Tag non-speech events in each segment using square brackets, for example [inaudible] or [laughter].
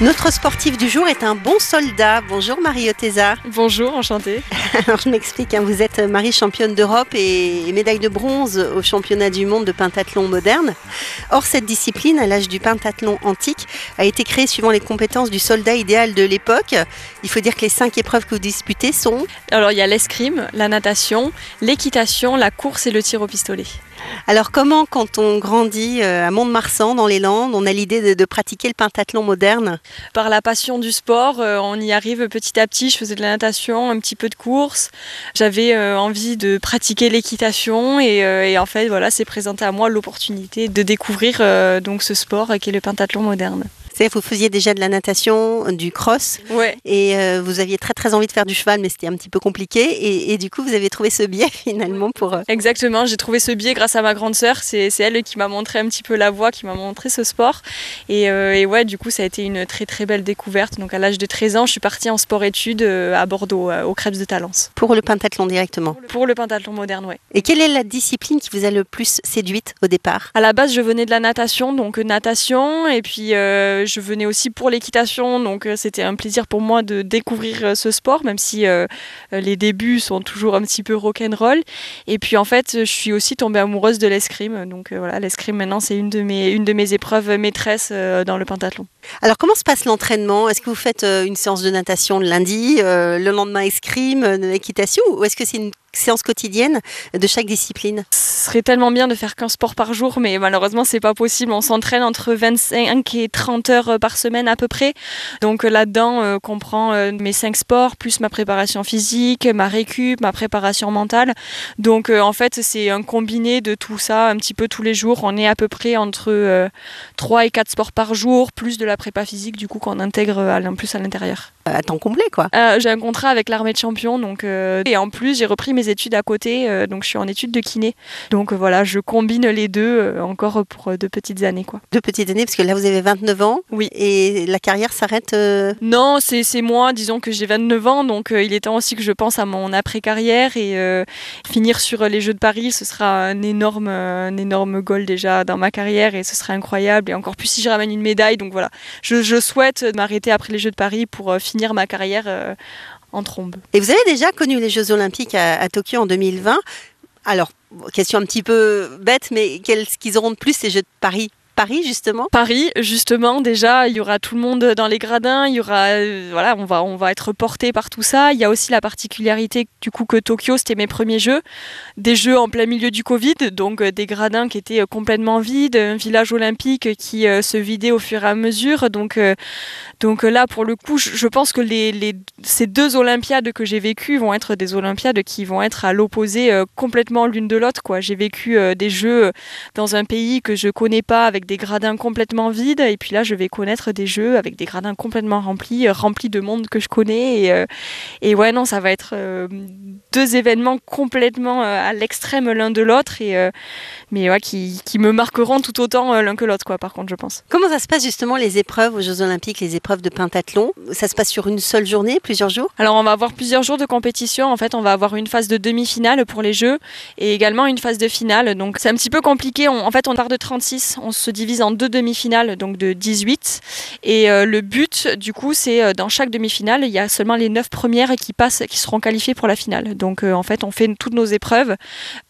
Notre sportif du jour est un bon soldat. Bonjour Marie Oteza. Bonjour, enchantée. [laughs] Alors je m'explique, hein, vous êtes Marie championne d'Europe et médaille de bronze au championnat du monde de pentathlon moderne. Or cette discipline, à l'âge du pentathlon antique, a été créée suivant les compétences du soldat idéal de l'époque. Il faut dire que les cinq épreuves que vous disputez sont... Alors il y a l'escrime, la natation, l'équitation, la course et le tir au pistolet. Alors comment, quand on grandit euh, à Mont-de-Marsan, dans les Landes, on a l'idée de, pratiquer le pentathlon moderne? Par la passion du sport, euh, on y arrive petit à petit. Je faisais de la natation, un petit peu de course. J'avais euh, envie de pratiquer l'équitation et, et, en fait, voilà, c'est présenté à moi l'opportunité de découvrir donc ce sport qui est le pentathlon moderne. C'est-à-dire vous faisiez déjà de la natation, du cross, ouais. et euh, vous aviez très très envie de faire du cheval, mais c'était un petit peu compliqué. Et, et, du coup, vous avez trouvé ce biais [laughs] finalement pour. Euh... Exactement, j'ai trouvé ce biais grâce à ma grande sœur. C'est elle qui m'a montré un petit peu la voie, qui m'a montré ce sport. Et, euh, et, ouais, du coup, ça a été une très très belle découverte. Donc à l'âge de 13 ans, je suis partie en sport-études à Bordeaux, au Krebs de Talence. Pour le pentathlon directement. Pour le pentathlon moderne, ouais. Et quelle est la discipline qui vous a le plus séduite au départ? À la base, je venais de la natation, donc natation, et puis euh, je venais aussi pour l'équitation, donc euh, c'était un plaisir pour moi de découvrir euh, ce sport, même si euh, les débuts sont toujours un petit peu rock'n'roll. Et puis en fait, je suis aussi tombée amoureuse de l'escrime, donc voilà, l'escrime maintenant c'est une de mes une de mes épreuves maîtresses dans le pentathlon. Alors comment se passe l'entraînement? Est-ce que vous faites une séance de natation le lundi, le lendemain escrime, équitation, ou est-ce que c'est une séance quotidienne de chaque discipline? Ce serait tellement bien de faire qu'un sport par jour, mais malheureusement, c'est pas possible. On s'entraîne entre 25 et 30 heures par semaine à peu près. Donc là-dedans, euh, comprend euh, mes 5 sports, plus ma préparation physique, ma récup, ma préparation mentale. Donc euh, en fait, c'est un combiné de tout ça, un petit peu tous les jours. On est à peu près entre 3 et 4 sports par jour, plus de la prépa physique, du coup, qu'on intègre à, plus à l'intérieur. À temps complet, quoi. j'ai un contrat avec l'armée de champions, donc, et en plus, j'ai repris mes études à côté, euh, donc je suis en études de kiné. Donc euh, voilà, je combine les deux euh, encore pour deux petites années. Quoi. Deux petites années, parce que là vous avez 29 ans. Oui. Et la carrière s'arrête Non, c'est moi, disons que j'ai 29 ans, donc il est temps aussi que je pense à mon après-carrière et finir sur les Jeux de Paris, ce sera un énorme, un énorme goal déjà dans ma carrière et ce serait incroyable. Et encore plus si je ramène une médaille, donc voilà, je, souhaite m'arrêter après les Jeux de Paris pour finir ma carrière en trombe. Et vous avez déjà connu les Jeux Olympiques à, à Tokyo en 2020. Alors, question un petit peu bête, mais qu'est-ce qu'ils auront de plus ces Jeux de Paris? Paris justement. Paris justement déjà il y aura tout le monde dans les gradins il y aura euh, voilà on va on va être porté par tout ça. Il y a aussi la particularité du coup que Tokyo c'était mes premiers jeux. Des jeux en plein milieu du Covid donc euh, des gradins qui étaient complètement vides un village olympique qui euh, se vidait au fur et à mesure. Donc euh, donc là pour le coup je, pense que les, ces deux olympiades que j'ai vécues vont être des olympiades qui vont être à l'opposé euh, complètement l'une de l'autre j'ai vécu euh, des jeux dans un pays que je connais pas avec des gradins complètement vides et puis là je vais connaître des jeux avec des gradins complètement remplis euh, remplis de monde que je connais et, euh, et ouais non ça va être euh, deux événements complètement à l'extrême l'un de l'autre et mais ouais qui, qui me marqueront tout autant l'un que l'autre quoi par contre je pense. Comment ça se passe justement les épreuves aux Jeux Olympiques les épreuves de pentathlon? Ça se passe sur une seule journée plusieurs jours? Alors on va avoir plusieurs jours de compétition. En fait on va avoir une phase de demi-finale pour les jeux et également une phase de finale. Donc c'est un petit peu compliqué. On, en fait on part de 36 on se divise en deux demi-finales donc de 18 et euh, le but du coup c'est euh, dans chaque demi-finale il y a seulement les neuf premières qui passent qui seront qualifiées pour la finale. Donc euh, en fait on fait toutes nos épreuves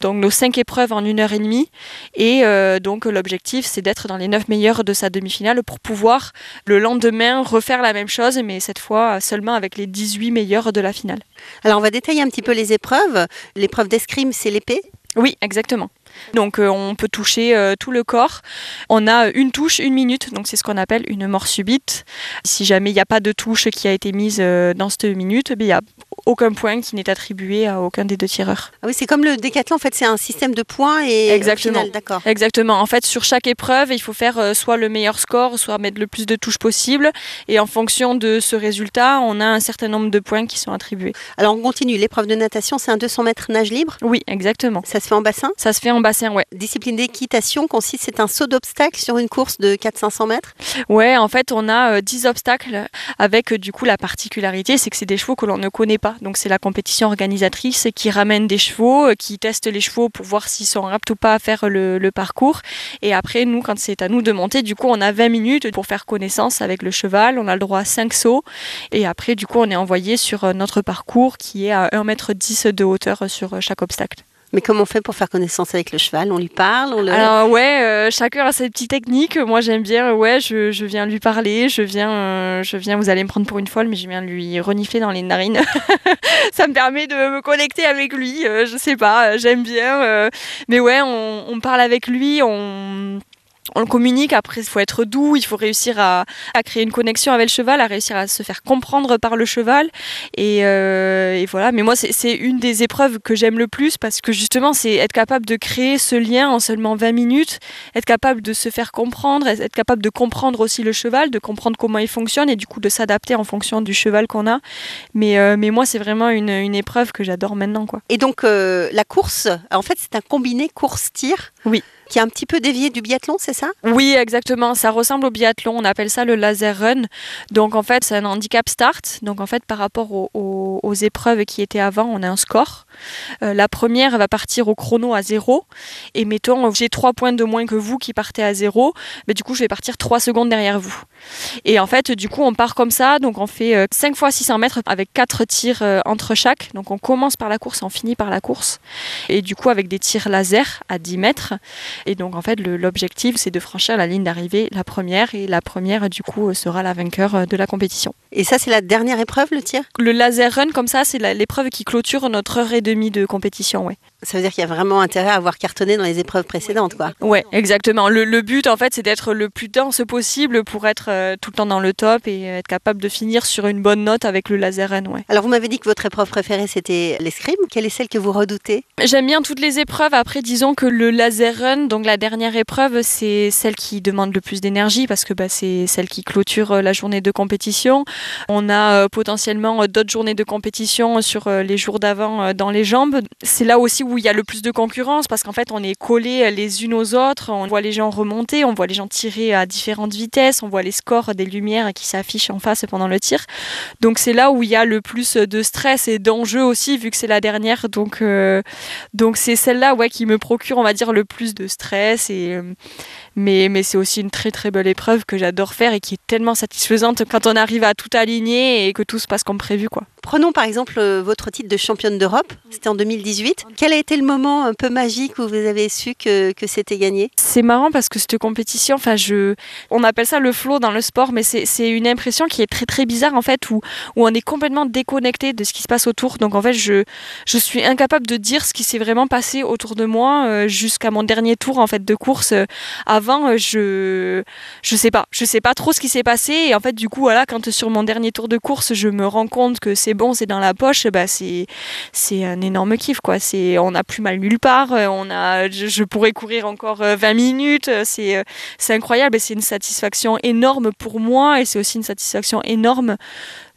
donc nos cinq épreuves en une heure et demie. Et euh, donc l'objectif c'est d'être dans les neuf meilleurs de sa demi-finale pour pouvoir le lendemain refaire la même chose mais cette fois seulement avec les 18 meilleurs de la finale. Alors on va détailler un petit peu les épreuves. L'épreuve d'escrime c'est l'épée oui exactement donc euh, on peut toucher euh, tout le corps. On a une touche, une minute, donc c'est ce qu'on appelle une mort subite. Si jamais il n'y a pas de touche qui a été mise euh, dans cette minute, il n'y a aucun point qui n'est attribué à aucun des deux tireurs. Ah oui, c'est comme le décathlon, en fait, c'est un système de points et Exactement. d'accord. Exactement. En fait, sur chaque épreuve, il faut faire euh, soit le meilleur score, soit mettre le plus de touches possible. Et en fonction de ce résultat, on a un certain nombre de points qui sont attribués. Alors on continue. L'épreuve de natation, c'est un 200 mètres nage libre? Oui, exactement. Ça se fait en bassin? Ça se fait en bassin, ouais. Discipline d'équitation consiste, c'est un saut d'obstacle sur une course de 400-500 mètres? Ouais, en fait, on a euh, 10 obstacles avec euh, du coup la particularité, c'est que c'est des chevaux que l'on ne connaît pas. Donc c'est la compétition organisatrice qui ramène des chevaux, qui teste les chevaux pour voir s'ils sont aptes ou pas à faire le, le parcours. Et après, nous, quand c'est à nous de monter, du coup, on a 20 minutes pour faire connaissance avec le cheval. On a le droit à 5 sauts. Et après, du coup, on est envoyé sur notre parcours qui est à 1m10 de hauteur sur chaque obstacle. Mais comment on fait pour faire connaissance avec le cheval? On lui parle. Alors ouais, euh, chacun a ses petites techniques. Moi j'aime bien, ouais, je, je, viens lui parler, je viens, euh, je viens, vous allez me prendre pour une folle, mais je viens lui renifler dans les narines. [laughs] ça me permet de me connecter avec lui, euh, je sais pas, j'aime bien. mais ouais, on, on, parle avec lui, on on le communique, après il faut être doux, il faut réussir à, créer une connexion avec le cheval, à réussir à se faire comprendre par le cheval. Et, euh, voilà, mais moi c'est une des épreuves que j'aime le plus parce que justement c'est être capable de créer ce lien en seulement 20 minutes, être capable de se faire comprendre, être capable de comprendre aussi le cheval, de comprendre comment il fonctionne et du coup de s'adapter en fonction du cheval qu'on a. Mais, euh, mais moi c'est vraiment une, épreuve que j'adore maintenant. Quoi. Et donc euh, la course, en fait c'est un combiné course-tir Oui qui est un petit peu dévié du biathlon, c'est ça? Oui, exactement. Ça ressemble au biathlon. On appelle ça le laser run. Donc en fait, c'est un handicap start. Donc en fait, par rapport aux, épreuves qui étaient avant, on a un score. Euh, la première va partir au chrono à zéro. Et mettons, j'ai trois points de moins que vous qui partez à zéro. Mais du coup, je vais partir trois secondes derrière vous. Et en fait, du coup, on part comme ça. Donc on fait 5 euh, fois 600 mètres avec quatre tirs euh, entre chaque. Donc on commence par la course, on finit par la course. Et du coup, avec des tirs laser à 10 mètres. Et donc en fait, l'objectif, c'est de franchir la ligne d'arrivée, la première, et la première, du coup, sera la vainqueur euh, de la compétition. Et ça, c'est la dernière épreuve, le tir? Le laser run, comme ça, c'est l'épreuve qui clôture notre heure et demie de compétition, ouais. Ça veut dire qu'il y a vraiment intérêt à avoir cartonné dans les épreuves précédentes, quoi. Ouais, exactement. Le, but, en fait, c'est d'être le plus dense possible pour être euh, tout le temps dans le top et être capable de finir sur une bonne note avec le laser run, ouais. Alors, vous m'avez dit que votre épreuve préférée, c'était l'escrime. Quelle est celle que vous redoutez? J'aime bien toutes les épreuves. Après, disons que le laser run, donc la dernière épreuve, c'est celle qui demande le plus d'énergie parce que bah, c'est celle qui clôture euh, la journée de compétition. On a euh, potentiellement d'autres journées de compétition sur les jours d'avant dans les jambes. C'est là aussi où il y a le plus de concurrence parce qu'en fait on est collés les unes aux autres, on voit les gens remonter, on voit les gens tirer à différentes vitesses, on voit les scores des lumières qui s'affichent en face pendant le tir. Donc c'est là où il y a le plus de stress et d'enjeux aussi vu que c'est la dernière. Donc euh, donc c'est celle-là ouais qui me procure on va dire le plus de stress et euh, mais, mais c'est aussi une très très belle épreuve que j'adore faire et qui est tellement satisfaisante quand on arrive à tout aligner et que tout se passe comme prévu. Quoi. Prenons par exemple euh, votre titre de championne d'Europe, c'était en 2018. Quel a été le moment un peu magique où vous avez su que, que c'était gagné? C'est marrant parce que cette compétition, enfin, je, on appelle ça le flow dans le sport, mais c'est une impression qui est très très bizarre en fait, où, où on est complètement déconnecté de ce qui se passe autour. Donc en fait, je, je suis incapable de dire ce qui s'est vraiment passé autour de moi euh, jusqu'à mon dernier tour en fait de course. Euh, avant, je je sais pas, je sais pas trop ce qui s'est passé. Et en fait du coup voilà, quand sur mon dernier tour de course, je me rends compte que c'est bon, c'est dans la poche, bah c'est c'est un énorme kiff quoi. C'est on a plus mal nulle part, euh, on a je, pourrais courir encore 20 euh, minutes, euh, c'est c'est incroyable. C'est une satisfaction énorme pour moi. Et c'est aussi une satisfaction énorme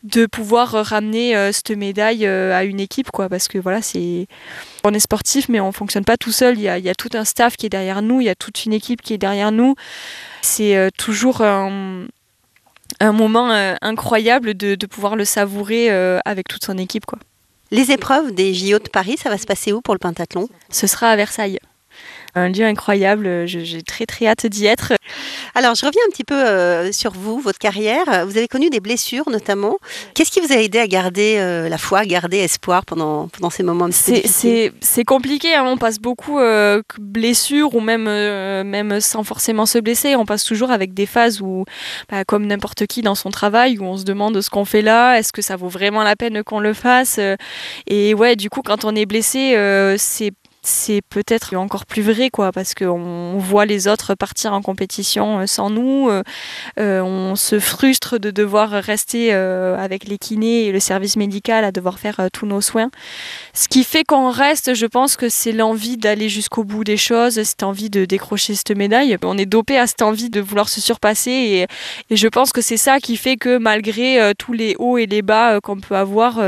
de pouvoir ramener cette médaille à une équipe quoi parce que voilà c'est on est sportif mais on fonctionne pas tout seul il y a, il y a tout un staff qui est derrière nous il y a toute une équipe qui est derrière nous c'est toujours un un moment euh, incroyable de, de, pouvoir le savourer euh, avec toute son équipe. Quoi. Les épreuves des JO de Paris, ça va se passer où pour le pentathlon? Ce sera à Versailles un lieu incroyable. J'ai très très hâte d'y être. Alors, je reviens un petit peu euh, sur vous, votre carrière. Vous avez connu des blessures notamment. Qu'est-ce qui vous a aidé à garder euh, la foi, à garder espoir pendant, pendant ces moments C'est compliqué. Hein. On passe beaucoup euh, blessures ou même, même sans forcément se blesser. On passe toujours avec des phases où, bah, comme n'importe qui dans son travail, où on se demande ce qu'on fait là. Est-ce que ça vaut vraiment la peine qu'on le fasse? Et ouais, du coup, quand on est blessé, c'est c'est peut-être encore plus vrai, quoi, parce qu'on voit les autres partir en compétition euh, sans nous, euh, euh, on se frustre de devoir rester avec les kinés et le service médical à devoir faire tous nos soins. Ce qui fait qu'on reste, je pense que c'est l'envie d'aller jusqu'au bout des choses, cette envie de décrocher cette médaille. On est dopé à cette envie de vouloir se surpasser et, et je pense que c'est ça qui fait que malgré tous les hauts et les bas qu'on peut avoir,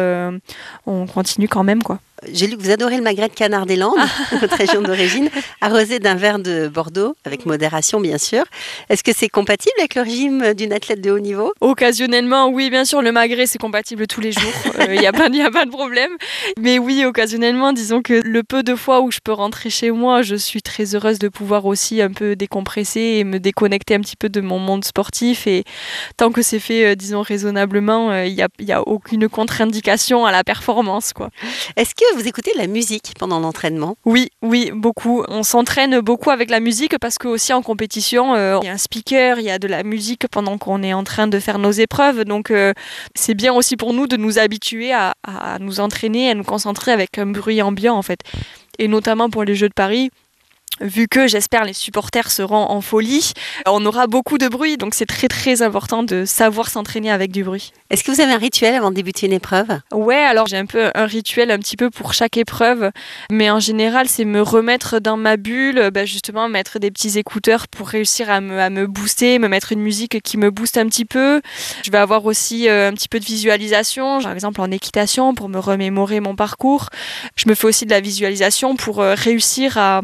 on continue quand même, quoi. J'ai lu que vous adorez le magret de Canard des Landes, [laughs] votre région d'origine, arrosé d'un verre de Bordeaux, avec modération bien sûr. Est-ce que c'est compatible avec le régime d'une athlète de haut niveau? Occasionnellement, oui, bien sûr, le magret c'est compatible tous les jours, [laughs] il n'y a, pas, a pas de problème. Mais oui, occasionnellement, disons que le peu de fois où je peux rentrer chez moi, je suis très heureuse de pouvoir aussi un peu décompresser et me déconnecter un petit peu de mon monde sportif. Et tant que c'est fait, euh, disons, raisonnablement, il n'y a, y a aucune contre-indication à la performance. quoi. Est-ce que vous écoutez de la musique pendant l'entraînement Oui, oui, beaucoup. On s'entraîne beaucoup avec la musique parce que aussi en compétition, euh, il y a un speaker, il y a de la musique pendant qu'on est en train de faire nos épreuves. Donc euh, c'est bien aussi pour nous de nous habituer à, à nous entraîner, à nous concentrer avec un bruit ambiant en fait. Et notamment pour les Jeux de Paris, vu que j'espère les supporters seront en folie, on aura beaucoup de bruit, donc c'est très très important de savoir s'entraîner avec du bruit. Est-ce que vous avez un rituel avant de débuter une épreuve? Ouais, alors j'ai un peu un rituel un petit peu pour chaque épreuve, mais en général c'est me remettre dans ma bulle, bah justement mettre des petits écouteurs pour réussir à me, à me booster, me mettre une musique qui me booste un petit peu. Je vais avoir aussi euh, un petit peu de visualisation, par exemple en équitation pour me remémorer mon parcours. Je me fais aussi de la visualisation pour euh, réussir à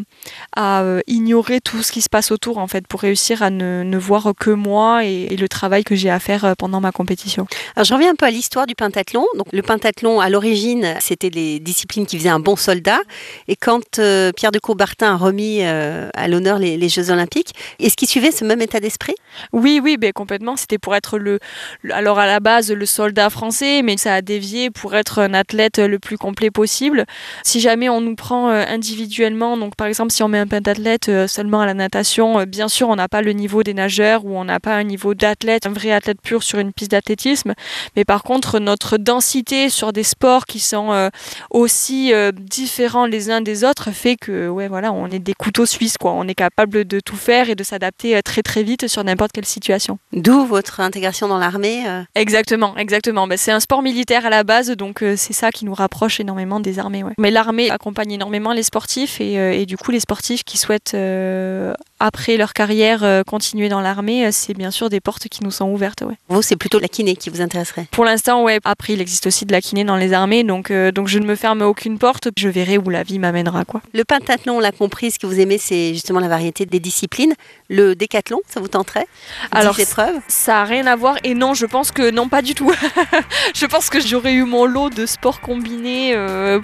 à euh, ignorer tout ce qui se passe autour en fait pour réussir à ne, ne voir que moi et, et, le travail que j'ai à faire euh, pendant ma compétition. Alors je reviens un peu à l'histoire du pentathlon. Donc le pentathlon à l'origine c'était les disciplines qui faisaient un bon soldat et quand euh, Pierre de Coubertin a remis euh, à l'honneur les, les, Jeux Olympiques, est-ce qu'il suivait ce même état d'esprit? Oui oui ben, complètement. C'était pour être le, le, alors à la base le soldat français mais ça a dévié pour être un athlète le plus complet possible. Si jamais on nous prend individuellement donc par exemple si on met un pentathlète euh, seulement à la natation, euh, bien sûr, on n'a pas le niveau des nageurs ou on n'a pas un niveau d'athlète, un vrai athlète pur sur une piste d'athlétisme. Mais par contre, notre densité sur des sports qui sont euh, aussi différents les uns des autres fait que, ouais, voilà, on est des couteaux suisses, quoi. On est capable de tout faire et de s'adapter très très vite sur n'importe quelle situation. D'où votre intégration dans l'armée Exactement, exactement. Ben, c'est un sport militaire à la base, donc c'est ça qui nous rapproche énormément des armées. Ouais. Mais l'armée accompagne énormément les sportifs et, et du coup, les sportifs qui souhaitent, euh, après leur carrière, euh, continuer dans l'armée, euh, c'est bien sûr des portes qui nous sont ouvertes. Ouais. Vous, c'est plutôt la kiné qui vous intéresserait Pour l'instant, ouais. Après, il existe aussi de la kiné dans les armées, donc, euh, donc je ne me ferme aucune porte. Je verrai où la vie m'amènera. Quoi. Le pentathlon, on l'a compris, ce que vous aimez, c'est justement la variété des disciplines. Le décathlon, ça vous tenterait? Alors, épreuves? ça n'a rien à voir. Et non, je pense que non, pas du tout. [laughs] je pense que j'aurais eu mon lot de sports combinés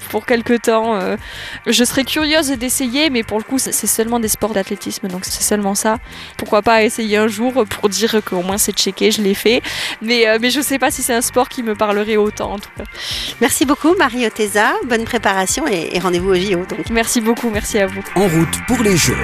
pour quelque temps. Je serais curieuse d'essayer, mais pour le coup, c'est seulement des sports d'athlétisme, donc c'est seulement ça. Pourquoi pas essayer un jour pour dire qu'au moins c'est checké, je l'ai fait. Mais, euh, mais je ne sais pas si c'est un sport qui me parlerait autant en tout cas. Merci beaucoup Marie Oteza, bonne préparation et, et rendez-vous au JO. Donc. Merci beaucoup, merci à vous. En route pour les Jeux.